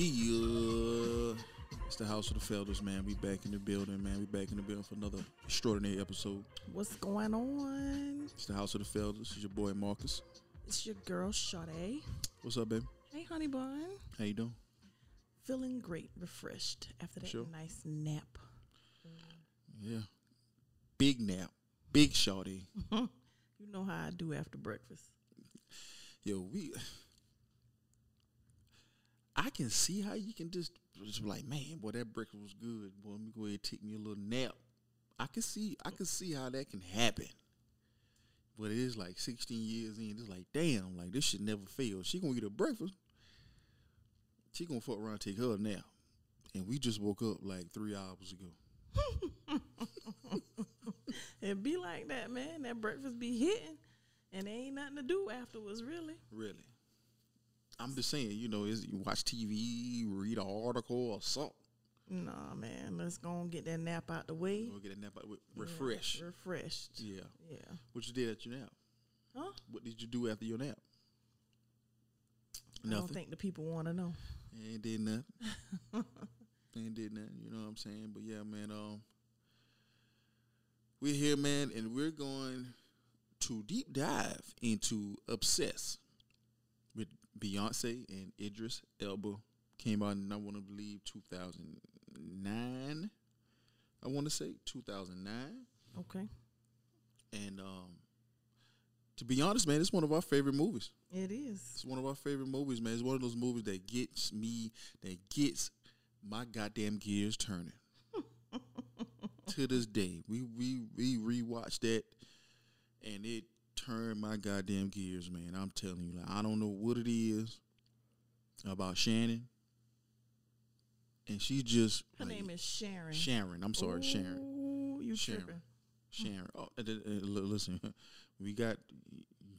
Yeah. It's the House of the Felders, man. We back in the building, man. We back in the building for another extraordinary episode. What's going on? It's the House of the Felders. It's your boy Marcus. It's your girl Sade. What's up, baby? Hey, honey bun. How you doing? Feeling great, refreshed after that Sure. nice nap. Yeah. Big nap. Big shawty. You know how I do after breakfast. Yo, we I can see how you can just just be like, man, boy, that breakfast was good. Boy, let me go ahead and take me a little nap. I can see I can see how that can happen. But it is like 16 years in, it's like, damn, like this should never fail. She gonna get her breakfast. She gonna fuck around and take her a nap. And we just woke up like three hours ago. It be like that, man. That breakfast be hitting, and there ain't nothing to do afterwards, really. Really. I'm just saying, you know, is you watch TV, read an article or something. Nah, man. Let's go and get that nap out the way. Go get a nap out with refresh. Yeah, refreshed. Yeah. Yeah. What you did at your nap? Huh? What did you do after your nap? I don't think the people want to know. Ain't did nothing. Ain't did nothing. You know what I'm saying? But yeah, man. Um, we're here, man, and we're going to deep dive into "Obsess" Beyonce and Idris Elba. Came out in I want to believe 2009. I want to say 2009. Okay. And um, to be honest, man, it's one of our favorite movies. It is. It's one of our favorite movies, man. It's one of those movies that gets me, that gets my goddamn gears turning. to this day, we we we rewatched that, and it turned my goddamn gears, man. I'm telling you, like I don't know what it is about Shannon, and she just Her like, name is Sharon. Sharon. I'm sorry, Sharon. You Sharon. tripping. Sharon. Oh, uh, uh, uh, listen, we got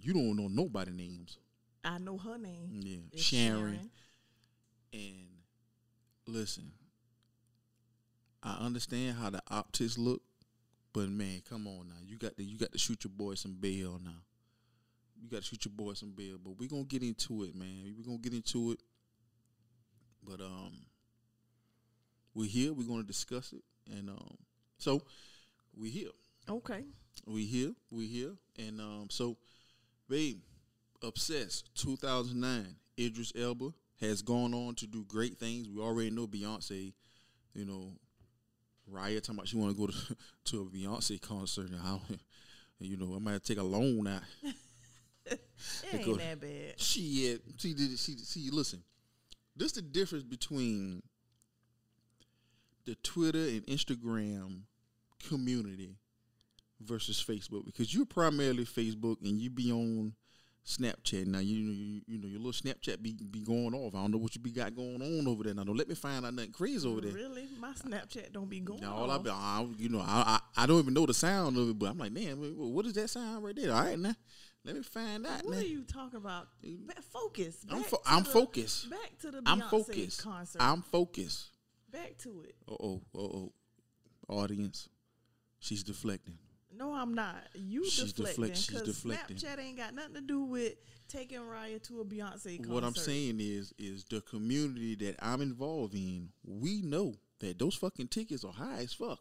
you don't know nobody names. I know her name. Yeah, It's Sharon. And listen, I understand how the optics look, but man, come on now. You got to you got to shoot your boy some bail now. You got to shoot your boy some bail. But we're gonna get into it, man. We're gonna get into it. But um, we're here. We're gonna discuss it, and um, so we're here. Okay. We here, we here, and um, so, babe, obsessed. Two thousand nine, Idris Elba has gone on to do great things. We already know Beyonce. You know, Raya talking about she want to go to to a Beyonce concert. And I don't, you know, I might take a loan out. It They go- ain't that bad. Shit, see, did see, see, listen. This the difference between the Twitter and Instagram community versus Facebook because you're primarily Facebook and you be on Snapchat now. You know, you, you know your little Snapchat be be going off. I don't know what you be got going on over there. Now don't let me find out nothing crazy over there. Really? My Snapchat don't be going. Now, all I, off. be, I, you know, I, I I don't even know the sound of it, but I'm like, man, wh- what is that sound right there? All right, now let me find out. What now. are you talking about? Focus. I'm fo- I'm the- focused. Back to the I'm Beyonce focused. concert. I'm focused. Back to it. Uh oh, uh oh, audience, she's deflecting. No, I'm not. You She's deflecting deflect- she's deflecting. Snapchat ain't got nothing to do with taking Raya to a Beyonce concert. What I'm saying is, is the community that I'm involved in, we know that those fucking tickets are high as fuck.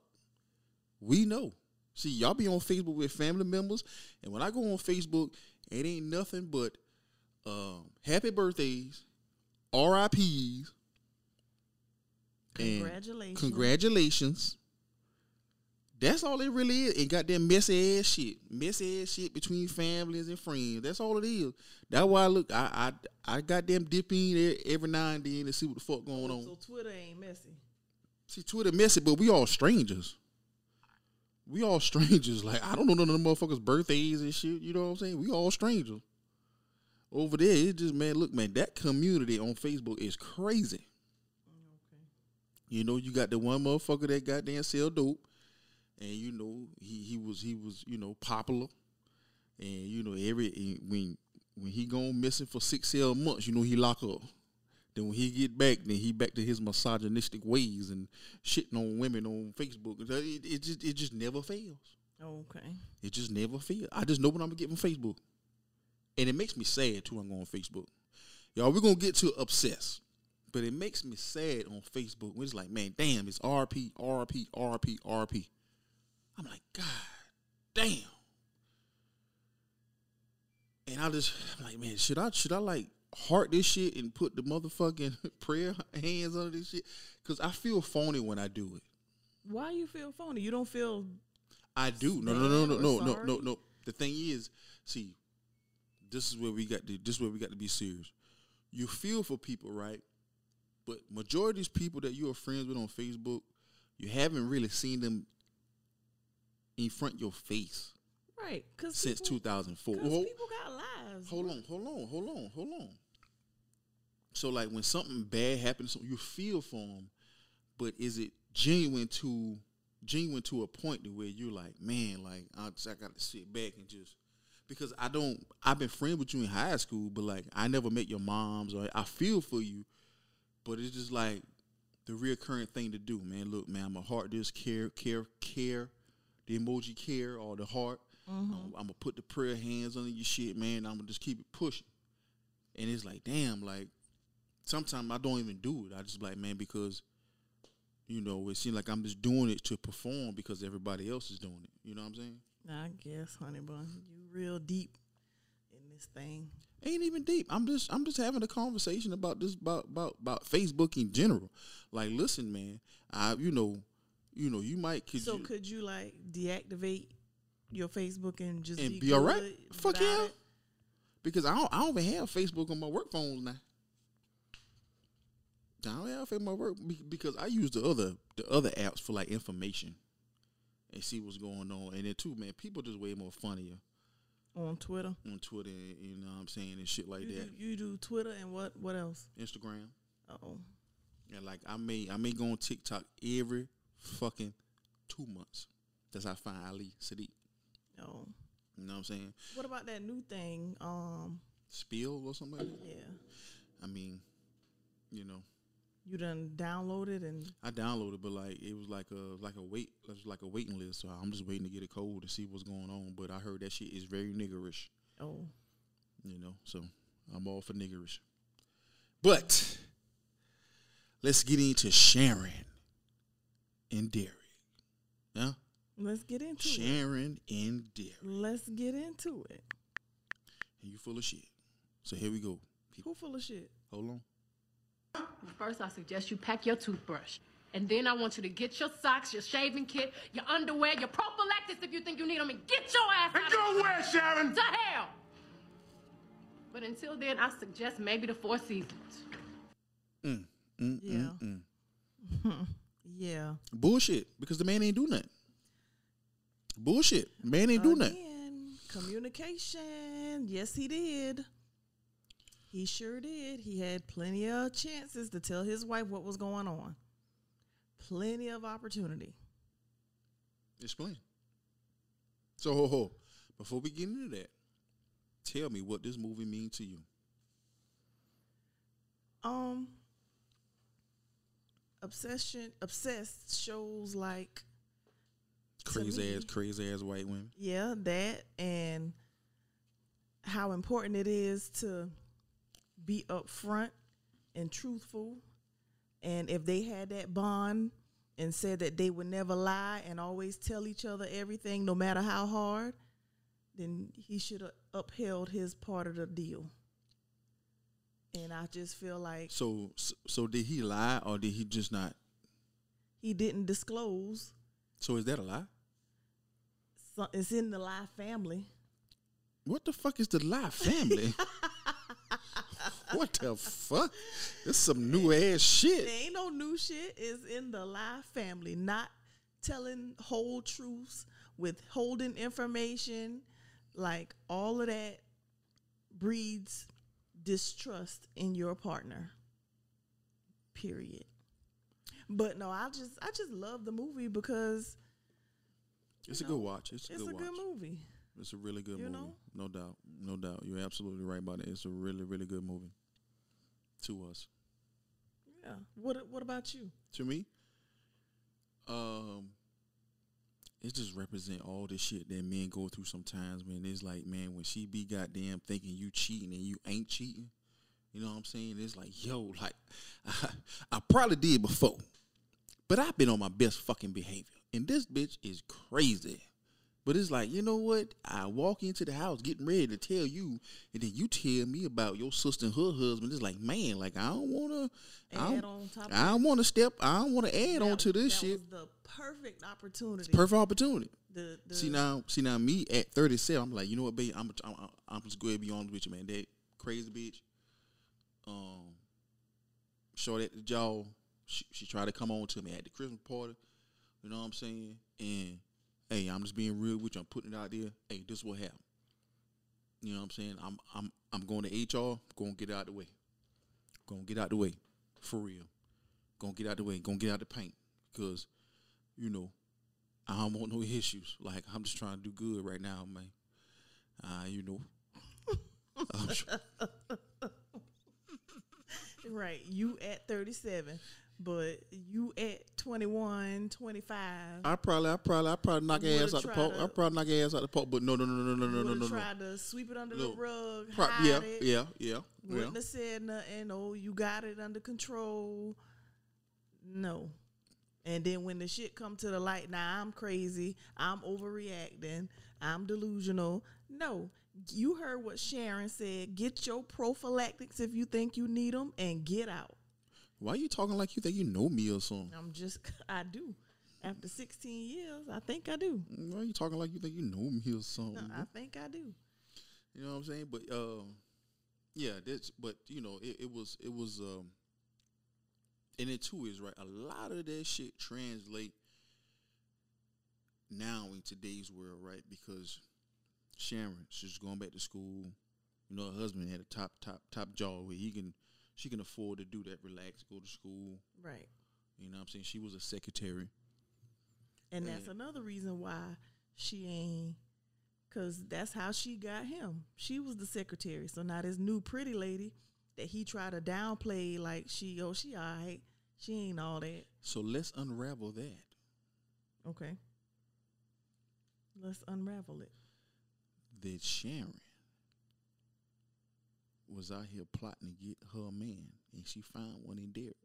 We know. See, y'all be on Facebook with family members, and when I go on Facebook, it ain't nothing but um, happy birthdays, RIPs, and Congratulations. congratulations. That's all it really is. And goddamn messy ass shit. Messy ass shit between families and friends. That's all it is. That's why I look I I I goddamn dip in every now and then to see what the fuck going on. So Twitter ain't messy. See Twitter messy, but we all strangers. We all strangers. Like I don't know none of them motherfuckers' birthdays and shit. You know what I'm saying? We all strangers. Over there, it just man, look, man, that community on Facebook is crazy. Mm, okay. You know, you got the one motherfucker that goddamn sell dope, and you know he he was he was you know popular, and you know every eh, when when he gone missing for six seven months, you know he lock up. Then when he get back, then he back to his misogynistic ways and shitting on women on Facebook. It, it just it just never fails. Okay. It just never fails. I just know what I'm gonna get from Facebook, and it makes me sad too. I'm going on Facebook, y'all. We're gonna get to obsessed, But it makes me sad on Facebook when it's like, man, damn, it's RP, RP, RP, RP. I'm like, God damn. And I just I'm like, man, should I should I like heart this shit and put the motherfucking prayer hands under this shit? Cause I feel phony when I do it. Why you feel phony? You don't feel I do. No, no, no, no, no, no, no, no. The thing is, see, this is where we got to. This is where we got to be serious. You feel for people, right? But majority of these people that you are friends with on Facebook, you haven't really seen them in front of your face right because since 2004. Because Hold, people got lives. hold on, hold on, hold on, hold on. So, like, when something bad happens, you feel for them, but is it genuine to genuine to a point to where you're like, man, like I, just, I got to sit back and just because I don't. I've been friends with you in high school, but like I never met your moms, or I feel for you, but it's just like the reoccurring thing to do, man. Look, man, I'm a heart this care, care, care, the emoji care or the heart. Mm-hmm. Um, I'm, I'm gonna put the prayer hands under your shit, man. I'm gonna just keep it pushing. And it's like, damn, like sometimes I don't even do it. I just like, man, because you know, it seems like I'm just doing it to perform because everybody else is doing it. You know what I'm saying? I guess, honey bun, you real deep in this thing. Ain't even deep. I'm just I'm just having a conversation about this about about about Facebook in general. Like, listen, man, I you know, you know, you might could so you, could you like deactivate your Facebook and just and be, all right. Fuck yeah. it? Because I don't I don't even have Facebook on my work phone now. I don't have Facebook on my work because I use the other the other apps for like information and see what's going on. And then too, man, people just way more funnier on Twitter. on Twitter. And, you know what I'm saying and shit like you, that. do, you do Twitter and what? What else? Instagram. Uh oh, And like I may I may go on TikTok every fucking two months. That's how I find Ali Siddiq. oh. You know what I'm saying? What about that new thing? Um, Spill or something like yeah, I mean, you know, you done downloaded and I downloaded, but like it was like a like a wait, it was like a waiting list. So I'm just waiting to get a code to see what's going on. But I heard that shit is very niggerish, oh, you know. So I'm all for niggerish. But let's get into Sharon and Derek. Yeah, let's get into it. Sharon and Derek, Let's get into it. and you full of shit. So here we go. People, Who full of shit? hold on. First, I suggest you pack your toothbrush. And then I want you to get your socks, your shaving kit, your underwear, your prophylactics if you think you need them, and get your ass out And go where, Sharon? to hell. But until then, I suggest maybe the Four Seasons. Mm, mm, Yeah. mm, mm. Yeah. Bullshit, because the man ain't do nothing. Bullshit, man ain't do nothing. Communication. Yes, he did. He sure did. He had plenty of chances to tell his wife what was going on. Plenty of opportunity. Explain. So, ho, ho, before we get into that, tell me what this movie means to you. Um, obsession, obsessed shows like Crazy ass, crazy ass white women. yeah that and how important it is to be upfront and truthful and if they had that bond and said that they would never lie and always tell each other everything no matter how hard then he should have upheld his part of the deal and i just feel like So, so, did he lie or did he just not? he didn't disclose So is that a lie? so it's in the lie family What the fuck is the lie family? what the fuck? This some new ass shit. There ain't no new shit. Is in the lie family, not telling whole truths, withholding information, like all of that breeds distrust in your partner. Period. But no, I just I just love the movie because It's a good watch. It's a it's good a watch. good movie. It's a really good You movie. know? No doubt. No doubt. You're absolutely right about it. It's a really, really good movie. To us. Yeah. What What about you? To me, um, it just represent all the shit that men go through sometimes, man. It's like, man, when she be goddamn thinking you cheating and you ain't cheating, You know what I'm saying? It's like, yo, like I, I probably did before, but I've been on my best fucking behavior, and this bitch is crazy. But it's like, you know what? I walk into the house getting ready to tell you, and then you tell me about your sister and her husband. It's like, man, like I don't want to. I don't, on top of I don't want to step. I don't want to add on to this that shit. Was the perfect opportunity. Perfect opportunity. The, the, See now, see now, me at 37, I'm like, you know what, babe? I'm, I'm, I'm just going to be honest with you, man. That crazy bitch, um, short at the jaw. She, she tried to come on to me at the Christmas party. You know what I'm saying? And hey, I'm just being real with you. I'm putting it out there. Hey, this is what happened. You know what I'm saying? I'm, I'm, I'm going to HR. Going to get out the way. Going to get out the way, for real. Going to get out the way. Going to get out the paint, because, you know. I don't want no issues. Like I'm just trying to do good right now, man. Uh, you know. Right. You at 37, but you at 21, 25. I probably, I probably, I probably knock ass out the to- I probably knock ass out the park, but no, no, no, no, no, no, no, no, tried to sweep it under No. the rug, Pro- hide yeah, it. yeah, yeah, yeah. Wouldn't have said nothing. Oh, you got it under control. No. And then when the shit come to the light, now I'm crazy. I'm overreacting. I'm delusional. No. You heard what Sharon said. Get your prophylactics if you think you need them and get out. Why are you talking like you think you know me or something? I'm just, I do. After 16 years, I think I do. Why are you talking like you think you know me or something? No, I think I do. You know what I'm saying? But um, yeah, that's but you know, it, it was it was um and it too is right. A lot of that shit translate now in today's world, right? Because Sharon, she's going back to school. You know, her husband had a top top top job where he can she can afford to do that, relax, go to school. Right. You know what I'm saying? She was a secretary. And that's another reason why she ain't, because that's how she got him. She was the secretary. So now this new pretty lady that he tried to downplay, like she, oh, she all right. She ain't all that. So let's unravel that. Okay. Let's unravel it. That Sharon was out here plotting to get her a man, and she found one in Derek.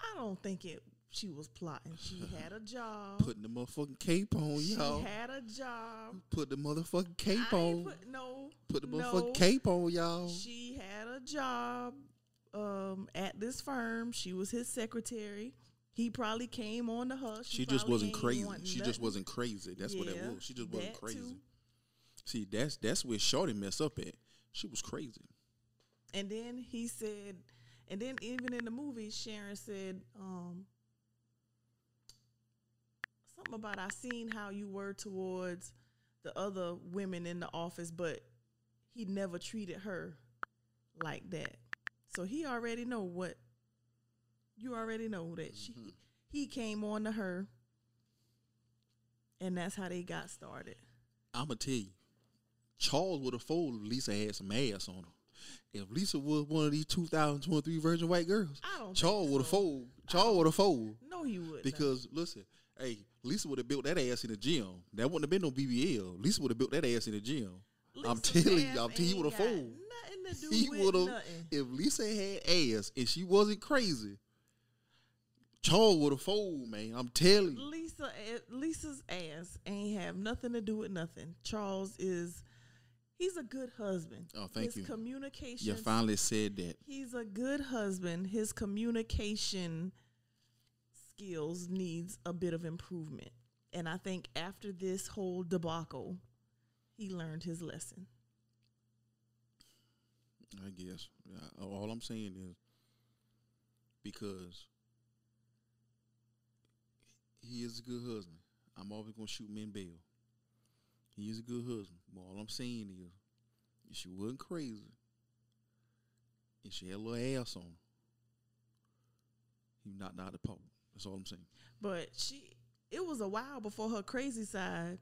I don't think it. She was plotting. She had a job. Putting the motherfucking cape on, she y'all. She had a job. Put the motherfucking cape I on. put, no. Put the no. motherfucking cape on, y'all. She had a job um, at this firm. She was his secretary. He probably came on to her. She just wasn't crazy. She just wasn't crazy. That's what it was. She just wasn't crazy. too. See, that's that's where Shorty messed up at. She was crazy. And then he said, and then even in the movie, Sharon said um, something about I seen how you were towards the other women in the office, but he never treated her like that. So he already know what you already know that she he came on to her, and that's how they got started. I'm gonna tell you, Charles would have folded if Lisa had some ass on her. If Lisa was one of these 2023 Virgin White girls, I don't. Charles would have folded. Charles would have folded. No, he would Because listen, hey, Lisa would have built that ass in the gym. That wouldn't have been no BBL. Lisa would have built that ass in the gym. I'm telling you, I'm telling you, he would have folded. Nothing to do He would have. If Lisa had ass and she wasn't crazy, Charles would have folded, man. I'm telling you. Lisa, eh, Lisa's ass ain't have nothing to do with nothing. Charles is, he's a good husband. Oh, thank you. His you. communication. You finally said that. He's a good husband. His communication skills needs a bit of improvement. And I think after this whole debacle, he learned his lesson. I guess. All I'm saying is because he is a good husband. I'm always gonna shoot men bail. He is a good husband. But all I'm saying is, if she wasn't crazy, and she had a little ass on her, he knocked out the park. That's all I'm saying. But she, it was a while before her crazy side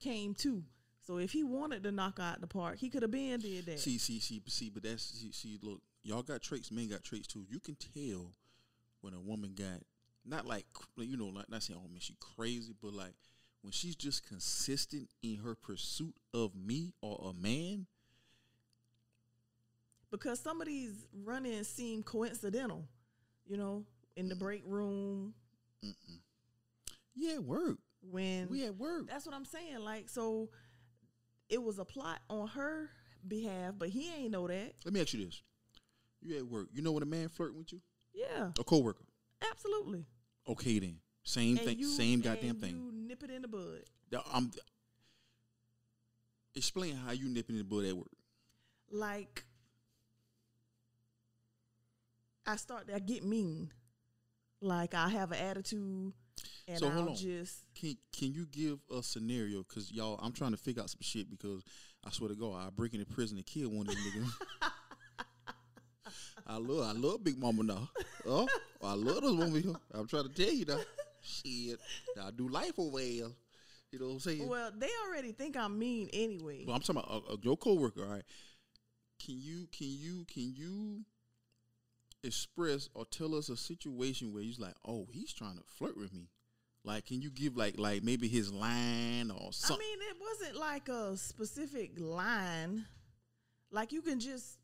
came too. So if he wanted to knock out the park, he could have been did that. See, see, see, see, but that's see, see, look, y'all got traits, men got traits too. You can tell when a woman got not like you know, like not saying, oh man, she crazy, but like when she's just consistent in her pursuit of me or a man, because some of these run-ins seem coincidental. You know, in the break room Yeah, at work. when We at work. That's what I'm saying. Like, so it was a plot on her behalf, but he ain't know that. Let me ask you this: You at work? You know when a man flirting with you? Yeah, A coworker. absolutely. Okay, then same And thing. you- same goddamn thing. You nip it in the bud. I'm um, explain how you nipping in the bud at work. Like, I start. I get mean. Like I have an attitude, and So, hold I'll on. just Can Can you give a scenario? Because y'all, I'm trying to figure out some shit. Because I swear to God, I break into prison and kill one of these niggas. I love, I love Big Mama now. Oh, I love those women. I'm trying to tell you now. Shit, I do life over here. You know what I'm saying? well, they already think I'm mean anyway. Well, I'm talking about uh, uh, your coworker. All right. Can you can you can you express or tell us a situation where he's like, oh, he's trying to flirt with me? Like, can you give like like maybe his line or something? I mean, it wasn't like a specific line. Like you can just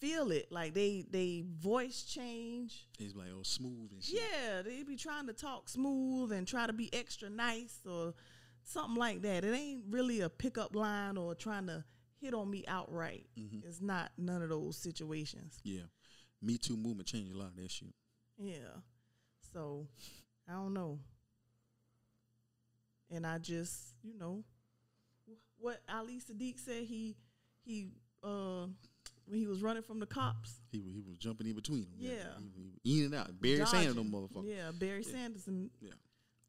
feel it. Like they they voice change. he's like, oh, smooth and shit. Yeah, they be trying to talk smooth and try to be extra nice or something like that. It ain't really a pickup line or trying to hit on me outright. Mm-hmm. It's not none of those situations. Yeah. Me Too movement changed a lot of that shit. Yeah. So I don't know. And I just, you know, what Ali Siddiq said he he uh when he was running from the cops. He was, he was jumping in between them. Yeah. He, was in and out. Barry Sanders, them motherfuckers. Yeah, Barry Sanders and Yeah.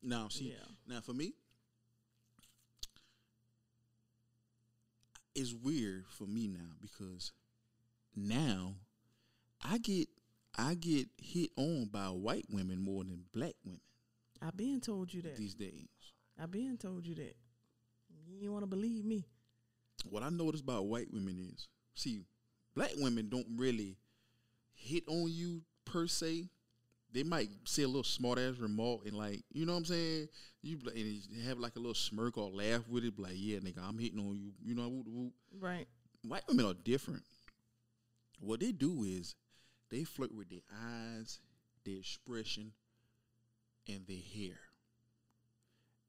Now, see, Yeah. now for me, it's weird for me now because now I get I get hit on by white women more than black women I've been told you that. these days. I've been told you that. You want to believe me. What I notice about white women is, see, black women don't really hit on you per se. They might say a little smart ass remark and like, you know what I'm saying? You and have like a little smirk or laugh with it, be like, yeah, nigga, I'm hitting on you. You know, whoop, whoop. Right. white women are different. What they do is they flirt with their eyes, their expression, and their hair.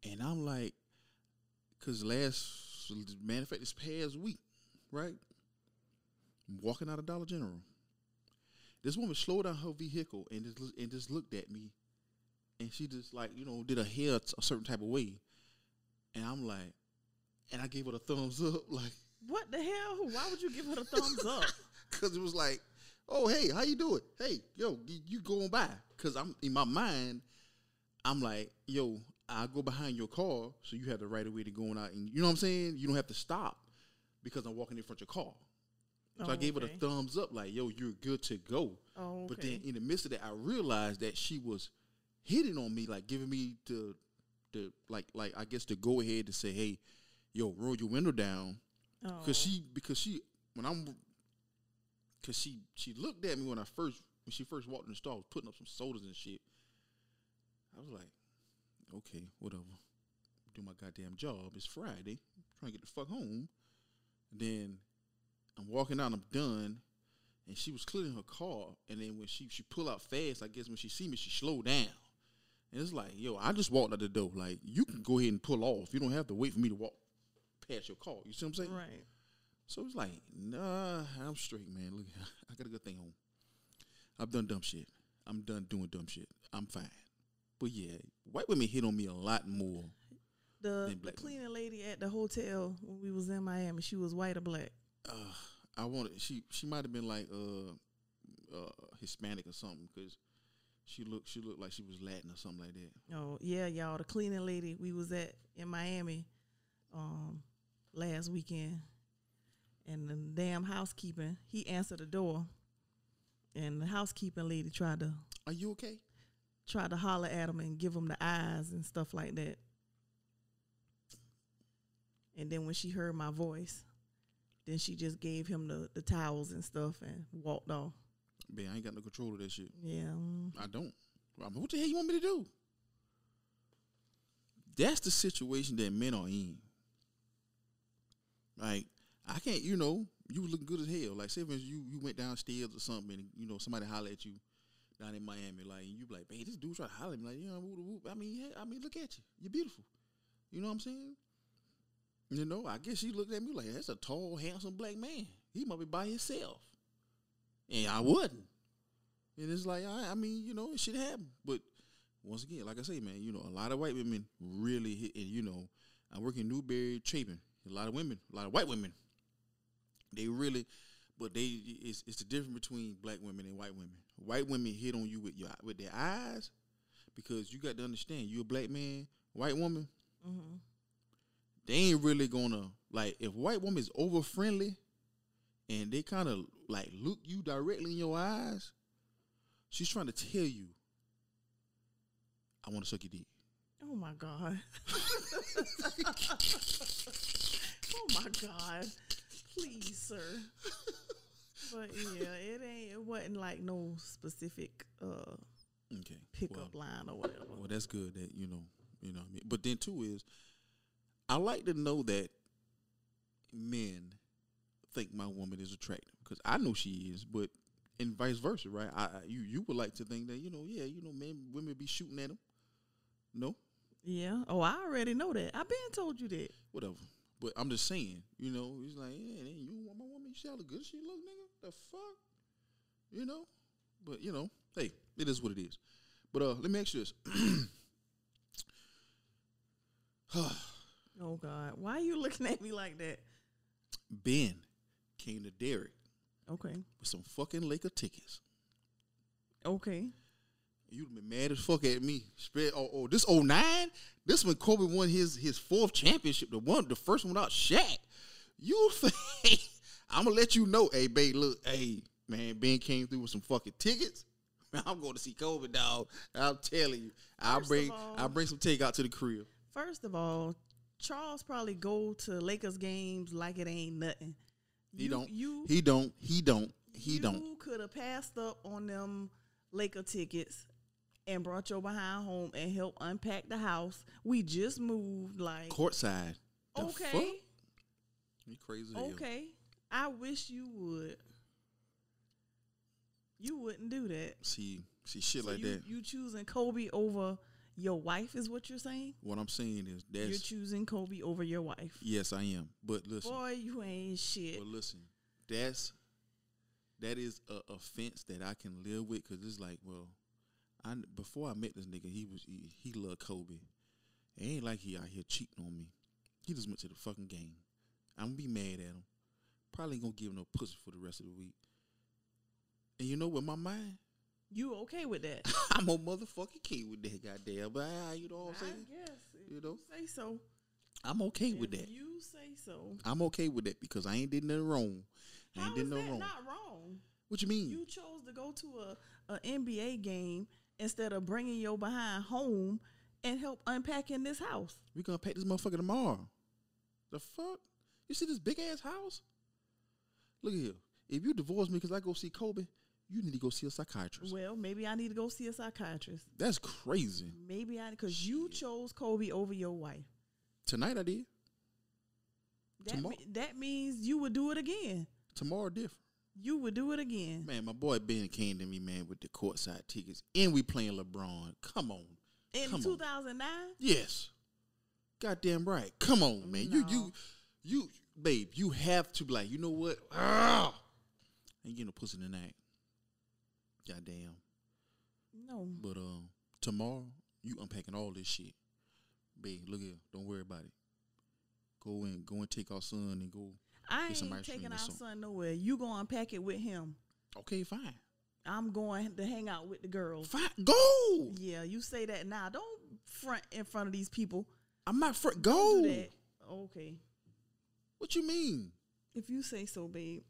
And I'm like, cause last matter of fact, this past week, right? Walking out of Dollar General. This woman slowed down her vehicle and just and just looked at me, and she just like you know did her hair a certain type of way, and I'm like, and I gave her the thumbs up like. What the hell? Why would you give her the thumbs up? Cause it was like, oh hey, how you doing? Hey, yo, y- you going by? Cause I'm in my mind, I'm like, yo, I go behind your car, so you have the right of way to going out, and you know what I'm saying. You don't have to stop because I'm walking in front of your car. So Oh, I gave her okay. the thumbs up, like, yo, you're good to go. Oh, But then in the midst of that, I realized that she was hitting on me, like giving me the, the like, like I guess to go ahead to say, hey, yo, roll your window down, Oh. because she because she when I'm because she she looked at me when I first when she first walked in the store, I was putting up some sodas and shit. I was like, okay, whatever. Do my goddamn job. It's Friday. trying to get the fuck home. Then I'm walking out. I'm done. And she was clearing her car. And then when she she pull out fast, I guess when she see me, she slowed down. And it's like, yo, I just walked out the door. Like, you can go ahead and pull off. You don't have to wait for me to walk past your car. You see what I'm saying? right. So it's like, nah, I'm straight, man. Look, I got a good thing on. I've done dumb shit. I'm done doing dumb shit. I'm fine. But yeah, white women hit on me a lot more. The, Than the black women. cleaning lady at the hotel when we was in Miami, she was white or black. Uh, I wanted she she might have been like uh, uh Hispanic or something because she looked she looked like she was Latin or something like that. Oh yeah, y'all. The cleaning lady we was at in Miami, um, last weekend, and the damn housekeeping. He answered the door, and the housekeeping lady tried to Are you okay? tried to holler at him and give him the eyes and stuff like that. And then when she heard my voice, then she just gave him the, the towels and stuff and walked off. Man, I ain't got no control of that shit. Yeah. I don't. I mean, what the hell you want me to do? That's the situation that men are in. Like, I can't, you know, you was looking good as hell. Like say for instance, you you went downstairs or something, and you know somebody holler at you down in Miami, like and you be like, man, this dude try to holler at me, like, you know, whoop, whoop. I mean, yeah, I mean, look at you, you're beautiful. You know what I'm saying? You know, I guess she looked at me like, that's a tall, handsome black man. He might be by himself, and I wouldn't. And it's like, I, I mean, you know, it should happen. But once again, like I say, man, you know, a lot of white women really hit, and you know, I work in Newberry, Chapin. A lot of women, a lot of white women, they really, but they it's it's the difference between black women and white women. White women hit on you with your with their eyes because you got to understand you're a black man, white woman. Mm-hmm. They ain't really gonna like if white woman is over friendly and they kind of like look you directly in your eyes. She's trying to tell you, I want to suck your dick. Oh my god. oh my god. Please, sir. But yeah, it ain't. It wasn't like no specific uh Okay, pickup well, line or whatever. Well, that's good that you know, you know. I mean, but then too is, I like to know that men think my woman is attractive because I know she is, but and vice versa, right? I, you you would like to think that you know, yeah, you know, men women be shooting at them. No, Yeah. Oh, I already know that. I've been told you that. whatever. But I'm just saying, you know, he's like, yeah, you want my woman? She how good she look, nigga. The fuck, you know. But you know, hey, it is what it is. But uh, let me ask you this. Oh God, why are you looking at me like that? Ben came to Derek Okay. with some fucking Laker tickets. Okay. You'd been mad as fuck at me. Spread oh, oh this 09? This when Kobe won his his fourth championship, the one the first one without Shaq. You think I'm gonna let you know, hey babe, look, hey, man, Ben came through with some fucking tickets. Man, I'm going to see Kobe, dog. I'm telling you. I'll bring I'll bring some takeout to the crib. First of all, Charles probably go to Lakers games like it ain't nothing. He You- don't. You he don't. He don't. He you don't. You could have passed up on them Laker tickets and brought your behind home and helped unpack the house. We just moved. Like Courtside. The okay, fuck? You crazy okay. I wish you would. You wouldn't do that. See, see shit So like you, that. You choosing Kobe over your wife is what you're saying? What I'm saying is that You're choosing Kobe over your wife. yes, I am. But listen, Boy, you ain't shit. but listen, that's that is a offense that I can live with because it's like, well, I before I met this nigga, he was he, he loved Kobe. It ain't like he out here cheating on me. He just went to the fucking game. I'm gonna be mad at him. Probably ain't gonna give him no pussy for the rest of the week. And you know what, my mind, You okay with that? I'm a motherfucking kid with that goddamn. But ah, you know what I'm I saying? guess. You know? say so. I'm okay with that. You say so. I'm okay with that because I ain't did nothing wrong. I How ain't is did that nothing wrong. not wrong? what you mean? You chose to go to a, a NBA game instead of bringing your behind home and help unpacking this house. we gonna pack this motherfucker tomorrow. The fuck? You see this big ass house? Look at here. If you divorce me because I go see Kobe, you need to go see a psychiatrist. Well, maybe I need to go see a psychiatrist. That's crazy. Maybe I because you chose Kobe over your wife. Tonight I did. That me- that means you would do it again. Tomorrow different. You would do it again. Man, my boy Ben came to me, man, with the courtside tickets. And we playing LeBron. Come on. In 2009, Yes. Goddamn right. Come on, man. You you you babe, you have to be like, you know what? Ah! Ain't getting no pussy tonight. Goddamn. no. But um tomorrow, you unpacking all this shit. Babe, look here. Don't worry about it. Go and go and take our son and go. I Get some ain't ice cream taking or our something. son nowhere. You go unpack it with him. Okay, fine. I'm going to hang out with the girls. Fine. Go. Yeah, you say that now. Don't front in front of these people. I'm not fr- Don't go. do that. Okay. What you mean? If you say so, babe.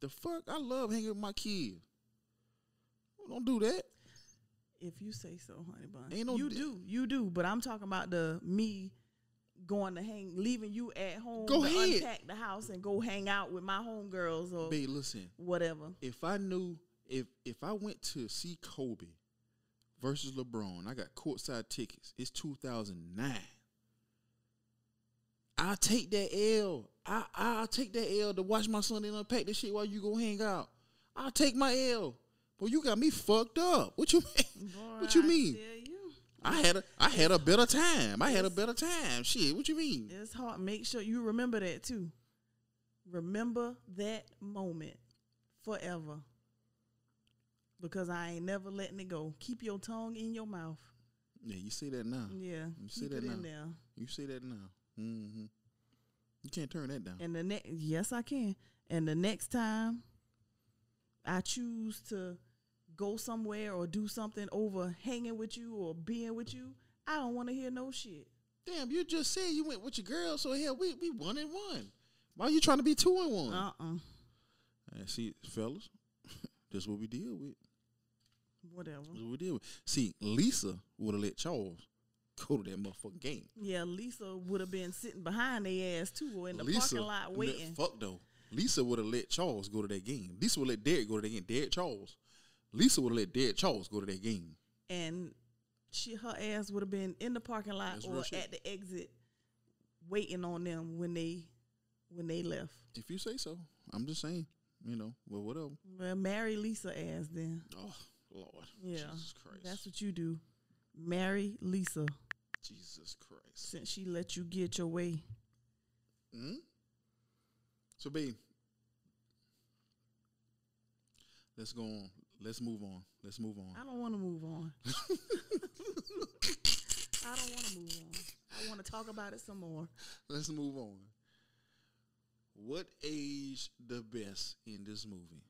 The fuck? I love hanging with my kids. Don't do that. If you say so, honey bun. Ain't no you di- do. You do. But I'm talking about the me going to hang leaving you at home Go to ahead. unpack the house and go hang out with my homegirls or Babe, listen. whatever. if I knew if if I went to see Kobe versus LeBron, I got courtside tickets. It's 2009. I'll take that L. I I'll take that L to watch my son and unpack this shit while you go hang out. I'll take my L. But you got me fucked up. What you mean? Boy, what you I mean? you, I had a I had a better time. I had a better time. Shit, what you mean? it's hard. Make sure you remember that too. Remember that moment forever. Because I ain't never letting it go. Keep your tongue in your mouth. Yeah, you see that now. Yeah, You see that now. You see that now. hmm You can't turn that down. And the next, yes, I can. And the next time I choose to go somewhere or do something over hanging with you or being with you, I don't want to hear no shit. Damn, you just said you went with your girl, so hell, we we one and one. Why are you trying to be two and one? Uh uh Uh, see, fellas, that's what we deal with. Whatever. That's what we deal with. See, Lisa would have let Charles go to that motherfucking game. Yeah, Lisa would have been sitting behind their ass too or in the Lisa, parking lot waiting. fuck though. Lisa would have let Charles go to that game. Lisa would let Derek go to that game. Derek Charles. Lisa would have let Dead Charles go to that game. and she her ass would have been in the parking lot That's or at the exit waiting on them when they when they left. If you say so, I'm just saying. You know, well, whatever. Well, marry Lisa ass then. Oh Lord, Yeah. Jesus Christ, That's what you do. Marry Lisa Jesus Christ. since she let you get your way. Hmm? So, babe, let's go on. Let's move on. Let's move on. I don't want to move on. I don't want to move on. I want to talk about it some more. Let's move on. What age the best in this movie?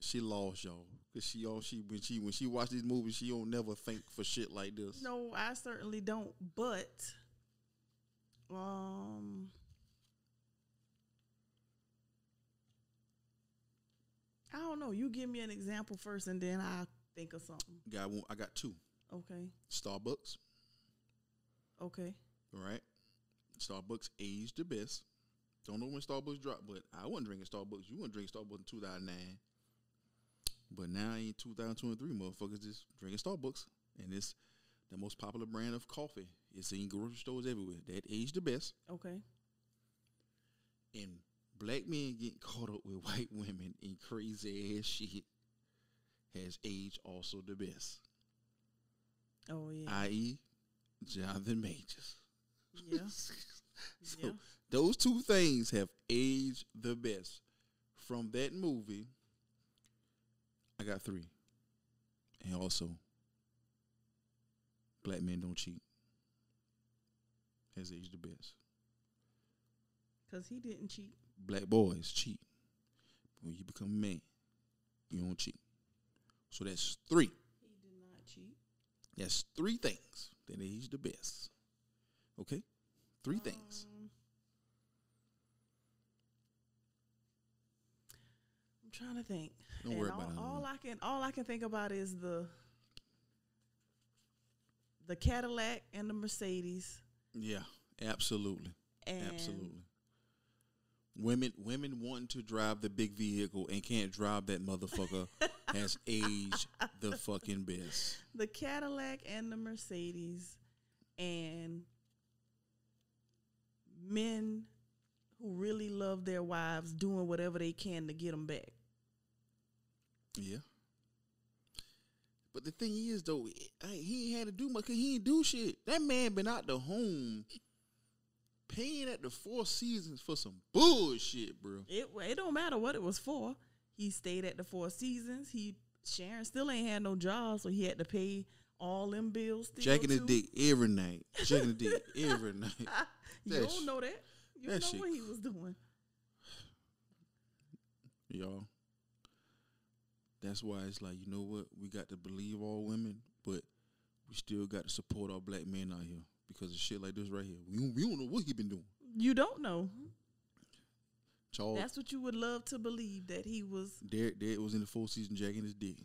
She lost y'all because she all she when she when she watch these movies she don't never think for shit like this. No, I certainly don't. But um, I don't know. You give me an example first, and then I'll think of something. Got one. I got two. Okay. Starbucks. Okay. All right. Starbucks aged the best. Don't know when Starbucks dropped, but I wasn't drinking Starbucks. You weren't drinking Starbucks in 2009. But now in 2023, motherfuckers just drinking Starbucks. And it's the most popular brand of coffee. It's in grocery stores everywhere. That aged the best. Okay. And black men getting caught up with white women in crazy ass shit has aged also the best. Oh yeah. I.e., Jonathan Majors. yeah. So Yeah. those two things have aged the best. From that movie, I got three. And also, Black Men Don't Cheat has aged the best. Cause he didn't cheat. Black boys cheat. When you become a man, you don't cheat. So that's three. He did not cheat. That's three things that he's the best. Okay? Three things. Um, I'm trying to think. Don't and worry all, about it. all I can all I can think about is the the Cadillac and the Mercedes Yeah, absolutely. and Absolutely. Women women wanting to drive the big vehicle and can't drive that motherfucker has aged the fucking best. the Cadillac and the Mercedes and men who really love their wives doing whatever they can to get them back. Yeah. But the thing is though, I, he ain't had to do much cause he ain't do shit. That man been out the home paying at the Four Seasons for some bullshit, bro. It it don't matter what it was for. He stayed at the Four Seasons. He Sharon still ain't had no job, so he had to pay all them bills. Jacking his dick every night. Jacking his dick every night. you don't sh- know that. You that know shit what he was doing. y'all. That's why it's like, you know what? We got to believe all women, but we still got to support our black men out here because of shit like this right here. We don't, we don't know what he been doing. You don't know. Charles, That's what you would love to believe that he was. Derek, Derek was in the full season jacking his dick.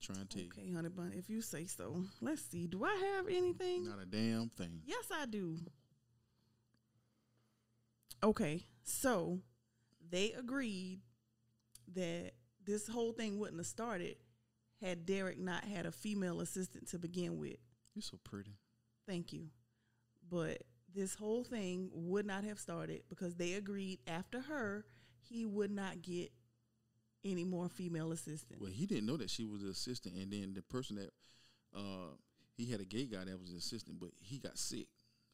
Trying to Okay, honey bun, if you say so. Let's see. Do I have anything? not a damn thing. Yes, I do. Okay, so they agreed that this whole thing wouldn't have started had Derek not had a female assistant to begin with. You're so pretty. Thank you. But this whole thing would not have started because they agreed after her he would not get any more female assistants. Well, he didn't know that she was the assistant, and then the person that uh, he had a gay guy that was the assistant, but he got sick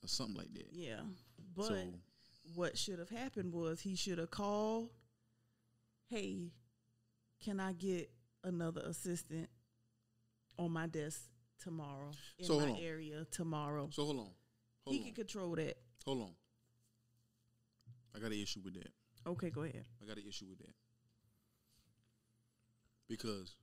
or something like that. Yeah, but so what should have happened was he should have called, "Hey, can I get another assistant on my desk tomorrow in So, my area tomorrow?" so hold on, hold he on, can control that. hold on. I got an issue with that. Okay, go ahead. I got an issue with that because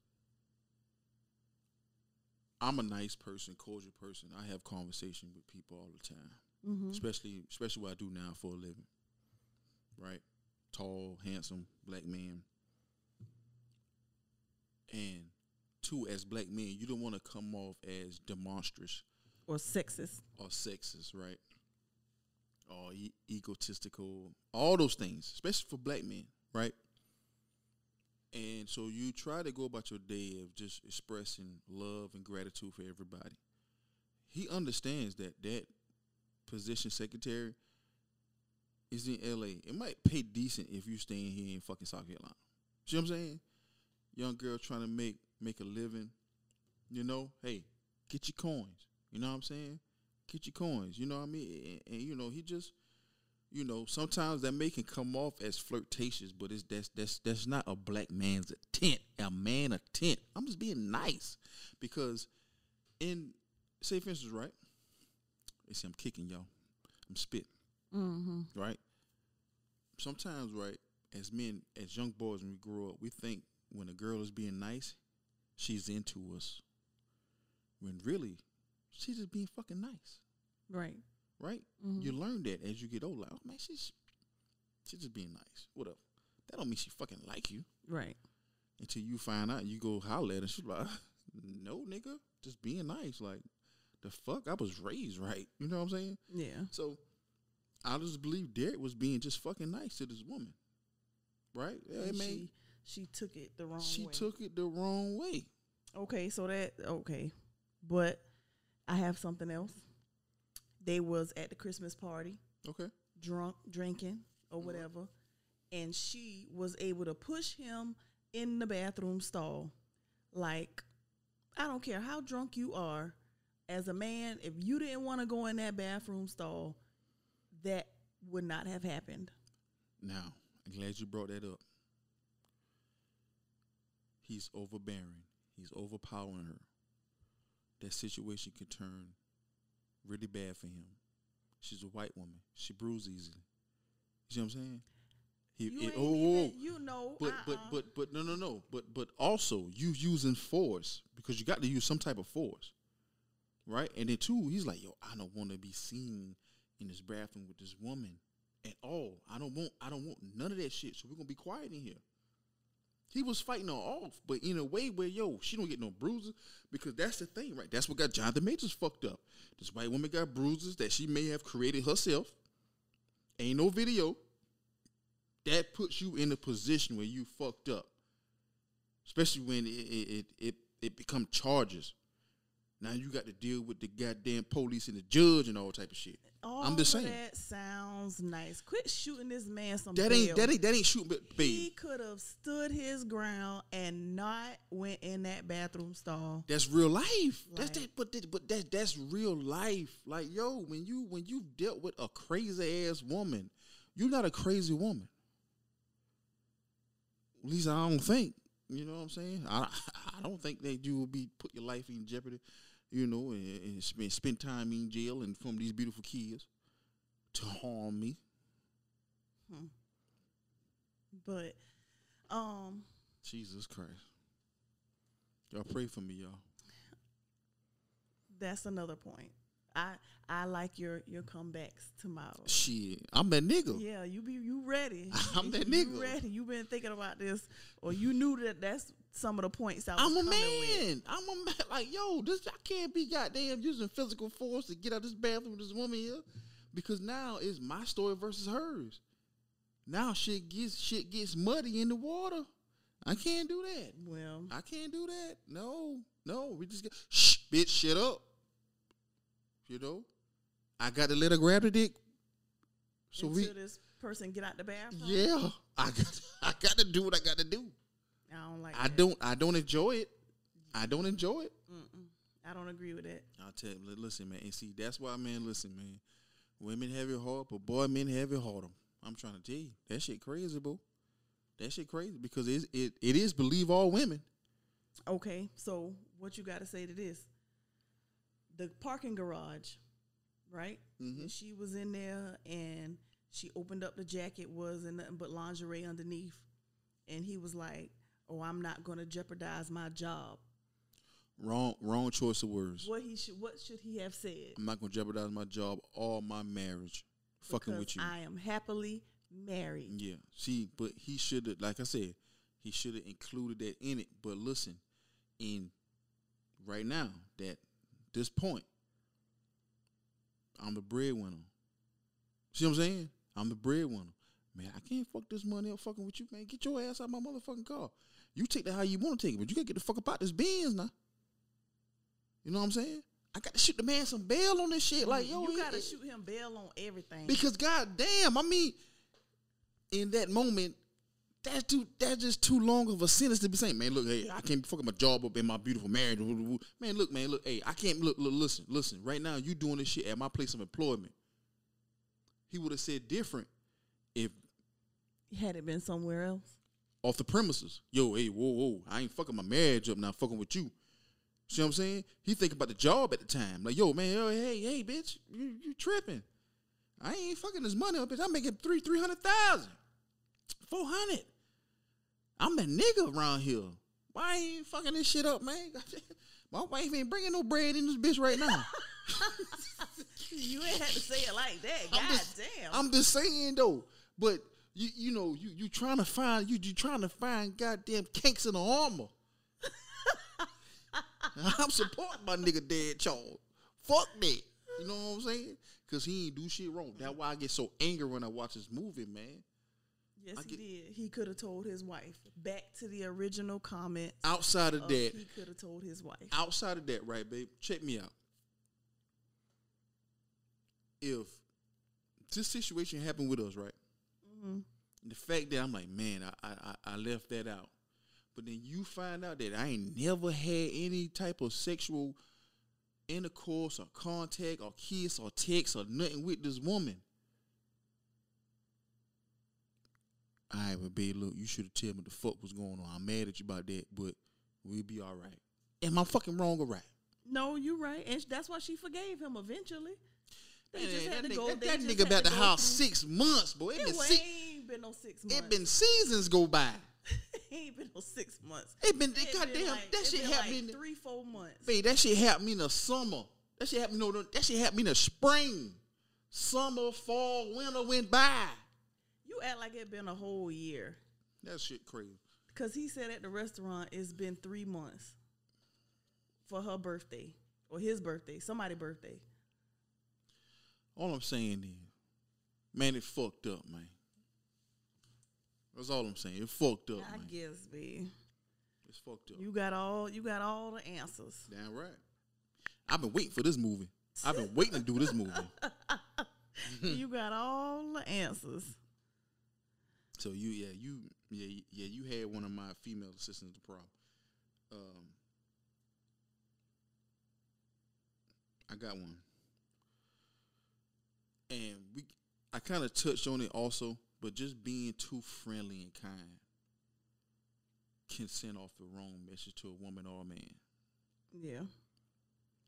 I'm a nice person, cordial person. I have conversation with people all the time, Mm-hmm. especially especially what I do now for a living. Right, tall, handsome, black man, and two as black men, you don't want to come off as demonstrous Or sexist. or sexist, right? Or e- egotistical, all those things, especially for black men, right? And so you try to go about your day of just expressing love and gratitude for everybody. He understands that that position secretary is in LA. It might pay decent if you staying here in fucking South Carolina. See what I'm saying? Young girl trying to make make a living. You know, hey, get your coins. You know what I'm saying? Get your coins. You know what I mean? And, and, you know, he just, you know, sometimes that may can come off as flirtatious, but it's that's that's that's not a black man's intent. A man intent. I'm just being nice because in say for instance, right? You see, I'm kicking y'all. I'm spitting Mm-hmm. right? Sometimes, right, as men, as young boys, when we grow up, we think when a girl is being nice, she's into us. When really, she's just being fucking nice, Right. right? Mhm. You learn that as you get older. Like, oh man, she's she's just being nice. What up? That don't mean she fucking like you Right. until you find out. You go holler at her. She's like, no, nigga, just being nice. Like the fuck, I was raised right. You know what I'm saying? Yeah. So I just believe Derek was being just fucking nice to this woman. Right? Yeah, And man. she she took it the wrong She way. took it the wrong way. Okay, so that okay, but I have something else. They was at the Christmas party, Okay. drunk, drinking or Mm-hmm. whatever, and she was able to push him in the bathroom stall. Like, I don't care how drunk you are, as a man, if you didn't want to go in that bathroom stall, that would not have happened. Now, I'm glad you brought that up. He's overbearing. He's overpowering her. That situation could turn really bad for him. She's a white woman. She bruises easily. You see what I'm saying? He, You it- oh, even, oh, oh, you know, but uh-uh. but uh-uh. but but no no no but but also you using force because you got to use some type of force right and then two he's like yo i don't want to be seen in this bathroom with this woman at all i don't want i don't want none of that shit so we're gonna be quiet in here he was fighting her off but in a way where yo she don't get no bruises because that's the thing right that's what got jonathan majors fucked up this white woman got bruises that she may have created herself ain't no video that puts you in a position where you fucked up. Especially when it it it, it, become charges. Now you got to deal with the goddamn police and the judge and all type of shit. All I'm just saying. That sounds nice. Quit shooting this man some. That ain't bail. that ain't that ain't shooting but He could have stood his ground and not went in that bathroom stall. That's real life. That's that but that, but that that's real life. Like yo, when you when you've dealt with a crazy ass woman, you're not a crazy woman. At least I don't think. You know what I'm saying? I I don't think that you will be put your life in jeopardy. You know, and, and spend spend time in jail and from these beautiful kids to harm me. But um Jesus Christ. Y'all pray for me, y'all. that's another point. I I like your your comebacks tomorrow. Shit, I'm that nigga. Yeah, you be you ready. I'm that You nigga. ready. You been thinking about this or you knew that that's some of the points I was I'm a coming with. man. I'm a man. Like, yo, this I can't be goddamn using physical force to get out this bathroom with this woman here, because now it's my story versus hers. Now shit gets shit gets muddy in the water. I can't do that. Well, I can't do that. No, no. We just get shh, bitch, shut up. You know, I got to let her grab the dick. So until we, this person get out the bathroom. yeah, I got, I got to do what I got to do. I don't like. I that. don't, I don't enjoy it. I don't enjoy it. Mm-mm. I don't agree with that. I'll tell you, listen, man. And see, that's why, man. Listen, man. Women have it hard, but boy, men have it harder. I'm trying to tell you, that shit crazy, bro. That shit crazy because it it, it is believe all women. Okay, so what you got to say to this? The parking garage, right? Mhm. And she was in there, and she opened up the jacket, was in nothing but lingerie underneath, and he was like, "Oh, I'm not going to jeopardize my job." Wrong, wrong choice of words. What he should, what should he have said? I'm not gonna jeopardize my job or my marriage, fucking with you. I am happily married. Yeah. See, but he should have, like I said, he should have included that in it. But listen, in right now, that this point, I'm the breadwinner. See what I'm saying? I'm the breadwinner. Man, I can't fuck this money up fucking with you, man. Get your ass out of my motherfucking car. You take that how you want to take it, but you gotta get the fuck up out this Benz now. You know what I'm saying? I got to shoot the man some bail on this shit. Like, yo, you got to it- shoot him bail on everything. because goddamn, I mean, in that moment, that's too that's just too long of a sentence to be saying, man, look, hey, I can't fucking my job up in my beautiful marriage. Man, look, man, look, hey, I can't look, look, listen, listen. Right now, you doing this shit at my place of employment. He would have said different if Had it been somewhere else, off the premises. Yo, hey, whoa, whoa, I ain't fucking my marriage up now, fucking with you. See what I'm saying? He think about the job at the time. Like, yo, man, yo, hey, hey, bitch, you you tripping. I ain't fucking this money up, bitch. I'm making three, three hundred thousand. Four hundred. I'm the nigga around here. Why ain't you fucking this shit up, man? My wife ain't bringing no bread in this bitch right now. you ain't had to say it like that. God I'm just, damn. I'm just saying though. But you you know you you trying to find you you trying to find goddamn kinks in the armor. I'm supporting my nigga dead Charles. Fuck that. You know what I'm saying? Cause he ain't do shit wrong. That's why I get so angry when I watch this movie, man. yes, I he get- did. He could have told his wife. Back to the original comment. Outside of of that, he could have told his wife. outside of that, right, babe? Check me out. If this situation happened with us, right? Mhm. The fact that I'm like, man, I, I I- I left that out. But then you find out that I ain't never had any type of sexual intercourse or contact or kiss or text or nothing with this woman. All right, but babe, look, you should have told me the fuck was going on. I'm mad at you about that, but we'll be all right. Am I fucking wrong or right? No, you're right, and that's why she forgave him eventually. They Man, just had that to nigga, go. that, that nigga about to the house through- six months, boy. It It, been six, ain't been no six months. it been seasons go by. he ain't been no six months. It been It goddamn been like- that it shit happened. like in three, four months. Babe, that shit happened in the summer. That shit happened. No, no, that shit happened in the spring. Summer, fall, winter went by. You act like it been a whole year. That shit crazy. Cause he said at the restaurant it's been three months for her birthday or his birthday, somebody's birthday. All I'm saying is, man, it fucked up, man. That's all I'm saying. It fucked up, I man. guess, B. It's fucked up. You got all you got all the answers. Damn right. I've been waiting for this movie. I've been waiting to do this movie. you got all the answers. So you, yeah, you, yeah, yeah, you had one of my female assistants the problem. Um, I got one, and we, I kind of touched on it also, but just being too friendly and kind can send off the wrong message to a woman or a man. Yeah.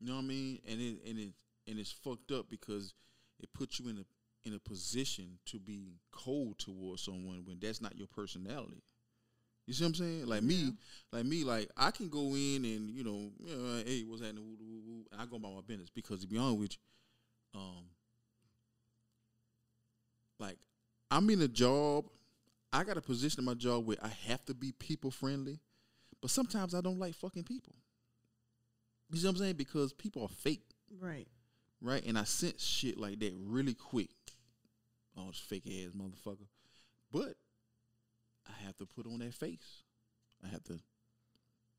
You know what I mean? And it and it and it's fucked up because it puts you in a in a position to be cold towards someone when that's not your personality. You see what I'm saying? Like me, like me, like I can go in and you know, you know hey, what's happening? Woo, woo, woo, and I go about my business because to be honest with you, um, like I'm in a job, I got a position in my job where I have to be people friendly, but sometimes I don't like fucking people. You see what I'm saying? Because people are fake, Right. right? And I sense shit like that really quick. Oh, this fake ass motherfucker. But I have to put on that face. I have to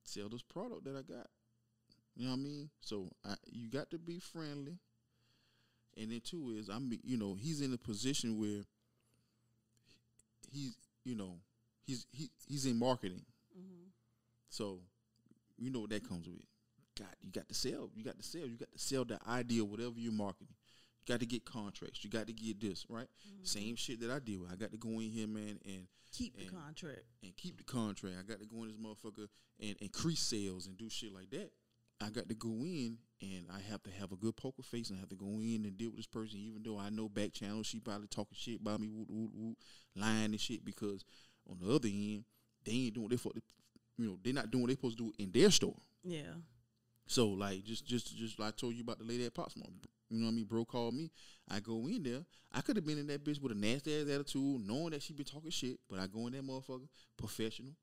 sell this product that I got. You know what I mean? So I, you got to be friendly. And then two is I'm you know he's in a position where he's you know he's he, he's in marketing, mm-hmm. so you know what that comes with. Got you got to sell, you got to sell, you got to sell the idea, whatever you're marketing. You got to get contracts, you got to get this right. Mm-hmm. Same shit that I deal with. I got to go in here, man, and Keep the contract. and keep the contract. I got to go in this motherfucker and increase sales and do shit like that. I got to go in and I have to have a good poker face and I have to go in and deal with this person, even though I know back channel she probably talking shit about me, woot, woot, woot, lying and shit. Because on the other end, they ain't doing what they you know, they're not doing what they supposed to do in their store. Yeah. So like just just just like I told you about the lady at Potsmart. You know what I mean? Bro called me. I go in there. I could have been in that bitch with a nasty ass attitude, knowing that she been talking shit. But I go in that motherfucker, professional,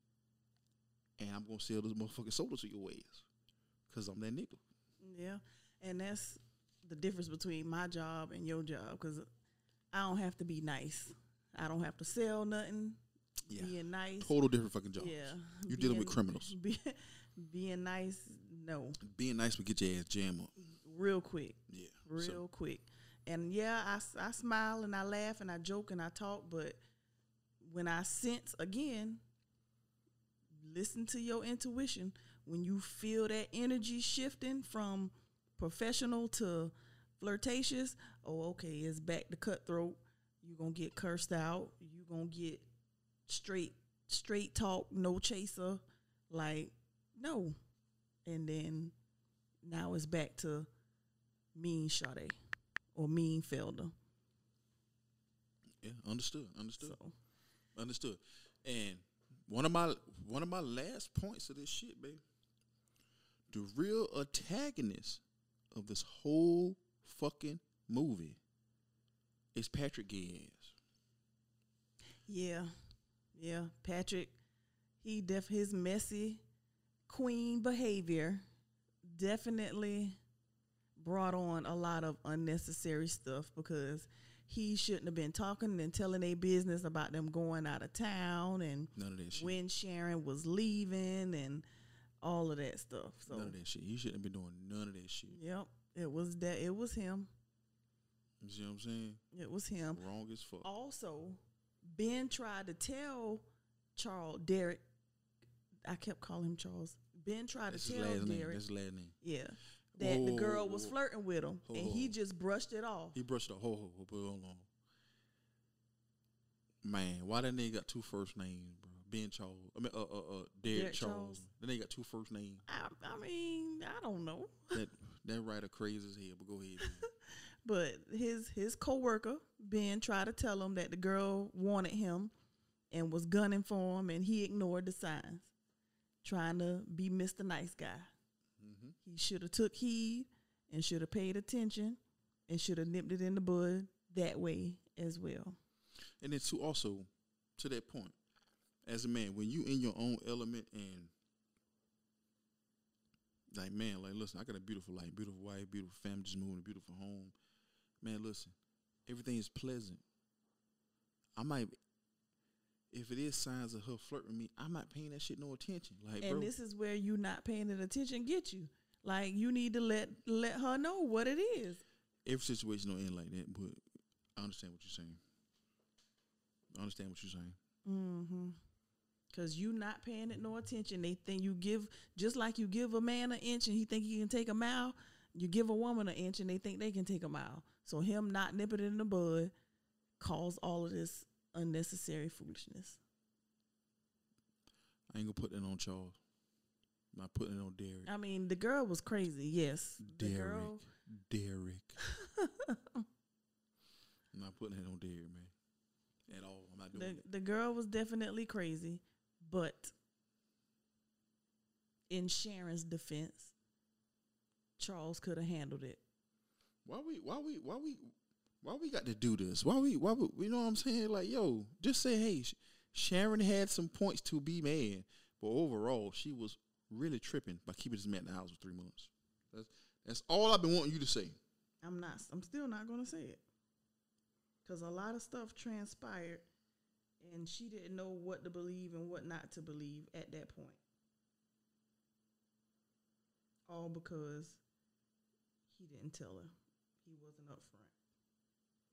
and I'm gonna sell this motherfucking soda to your ass, cause I'm that nigga. Yeah, and that's the difference between my job and your job because I don't have to be nice. I don't have to sell nothing. Yeah. Being nice. Total different fucking job. Yeah. you're dealing with criminals. Be, being nice, no, Being nice would get your ass jammed up. real quick, Yeah. real So, quick. And yeah, I, I smile and I laugh and I joke and I talk, but when I sense again, listen to your intuition. When you feel that energy shifting from professional to flirtatious, oh, okay, it's back to cutthroat. You're gonna get cursed out. You're gonna get straight straight talk, no chaser. Like, no. And then now it's back to mean Sade or mean Felder. yeah, understood. Understood. So Understood. And one of my one of my last points of this shit, baby. The real antagonist of this whole fucking movie is Patrick Gay yeah, yeah, Patrick, he def his messy queen behavior definitely brought on a lot of unnecessary stuff because he shouldn't have been talking and telling a business about them going out of town and None of shit. when Sharon was leaving and all of that stuff. So None of that shit. He shouldn't have been doing none of that shit. Yep, it was that. It was him. You see what I'm saying? It was him. Wrong as fuck. Also, Ben tried to tell Charles Derek. I kept calling him Charles. Ben tried That's to tell name. Derek, That's his last name. yeah, that the girl was Whoa. flirting with him, and he just brushed it off. He brushed it off. Hold, hold, hold, hold on. Man, why that nigga got two first names, bro? Ben Charles. I mean, uh, uh, uh Derek, Derek Charles. Charles. Then they got two first names. I, I mean, I don't know, That that writer crazy as hell. But go ahead. but his his coworker Ben tried to tell him that the girl wanted him and was gunning for him, and he ignored the signs, trying to be Mister Nice Guy. He should have took heed and should have paid attention and should have nipped it in the bud that way as well. And then to also to that point, as a man, when you in your own element and like man, like listen, I got a beautiful life, beautiful wife, beautiful family, just moving a beautiful home. Man, listen, everything is pleasant. I might if it is signs of her flirting with me, I'm not paying that shit no attention. Like, And bro, this is where you not paying that attention get you. Like you need to let let her know what it is. every situation don't end like that, but I understand what you're saying. I understand what you're saying. Mm-hmm. Cause you not paying it no attention. They think you give just like you give a man an inch and he think he can take a mile. You give a woman an inch and they think they can take a mile. So him not nipping it in the bud caused all of this unnecessary foolishness. I ain't gonna put that on Charles. I'm not putting it on Derek. I mean, the girl was crazy. Yes, Derek. girl. Derek. I'm not putting that on Derek, man. At all. I'm not doing The it. the girl was definitely crazy, but in Sharon's defense, Charles could have handled it. Why we why we why we why we got to do this? Why we why we, you know what I'm saying? Like, yo, just say, hey, Sh- Sharon had some points to be mad, but overall, she was really tripping by keeping this man in the house for three months. That's that's all I've been wanting you to say. I'm not. I'm still not going to say it because a lot of stuff transpired, and she didn't know what to believe and what not to believe at that point. All because he didn't tell her. He wasn't upfront.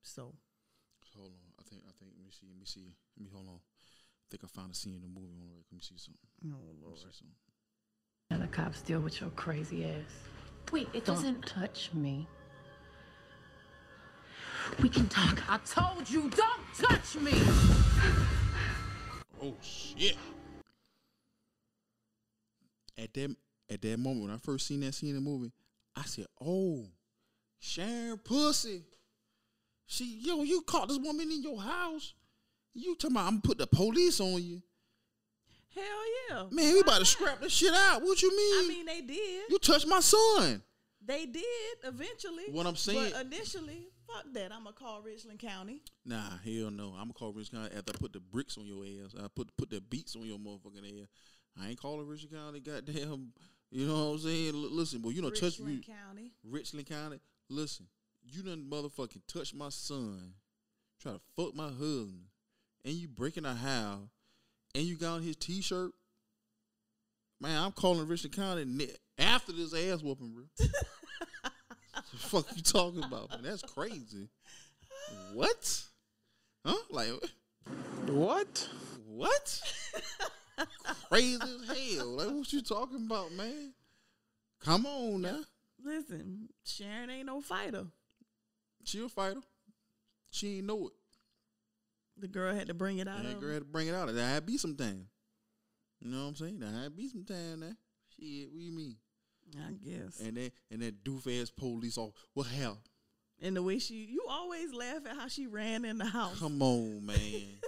So Hold on. I think I think let me see. Let me see. Let me hold on. I think I found a scene in the movie on Let me see something. oh Let me lord, see something. And the cops deal with your crazy ass. Wait, it Don't doesn't. touch me. We can talk. I told you, don't touch me. Oh shit. At that at that moment when I first seen that scene in the movie, I said, "Oh, Sharon Pussy, she yo, you caught this woman in your house. You talking about I'm gonna put the police on you, hell yeah, man? We about to scrap this shit out. What you mean? I mean, they did. you touched my son. They did eventually. What I'm saying- but initially, fuck that. I'm gonna call Richland County. Nah, hell no. I'm gonna call Richland County after I put the bricks on your ass. I put put the beats on your motherfucking ass. I ain't calling Richland County. Goddamn, you know what I'm saying? L- listen, but you know, touch me. Richland County. Richland County, listen, you done motherfucking touch my son, try to fuck my husband, and you breaking a house, and you got on his t-shirt. Man, I'm calling Richland County after this ass whooping, bro. the fuck you talking about, man? That's crazy. What? Huh? Like What? what? crazy as hell. Like what you talking about, man? Come on now. Listen, Sharon ain't no fighter. She a fighter. She ain't know it. The girl had to bring it out Yeah, of girl had to bring it out. That had to be some time. You know what I'm saying? That had to be some time now. Shit, what do you mean? I guess. And then and that doof ass police off. What hell? And the way she, you always laugh at how she ran in the house. Come on, man.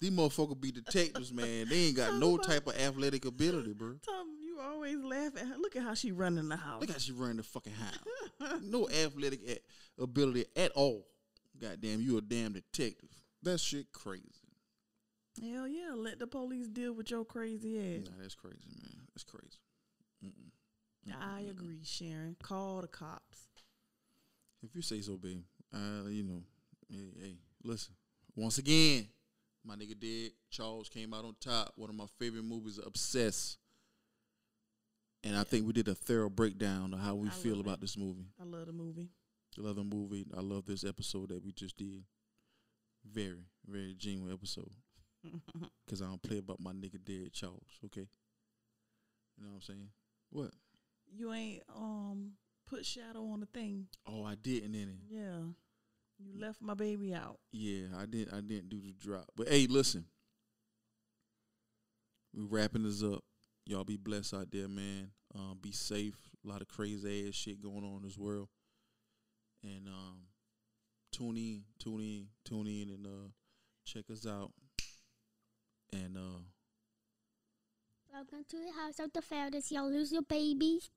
These motherfuckers be detectives, man. They ain't got no type of athletic ability, bro. Tom, you always laugh at her. Look at how she run in the house. Look how she running the fucking house. no athletic a- ability at all. Goddamn, you a damn detective. That shit crazy. Hell yeah, let the police deal with your crazy ass. Nah, that's crazy, man. That's crazy. I agree, Sharon. Call the cops. If you say so, babe. Uh, you know, hey, hey, listen. Once again, my nigga did. Charles came out on top. One of my favorite movies, Obsessed. And I think we did a thorough breakdown of how we I feel about it. this movie. I love the movie. I love the movie. I love this episode that we just did. Very, very genuine episode. Because I don't play about my nigga dead Charles, okay? You know what I'm saying? What? You ain't um put shadow on the thing. Oh, I didn't in it. Yeah. You left my baby out. Yeah, I didn't. I didn't do the drop. But hey, listen, we wrapping this up. Y'all be blessed out there, man. Um, be safe. A lot of crazy ass shit going on in this world. And um, tune in, tune in, tune in, and uh, check us out. And uh, Welcome to the house of the fathers. Y'all lose your babies.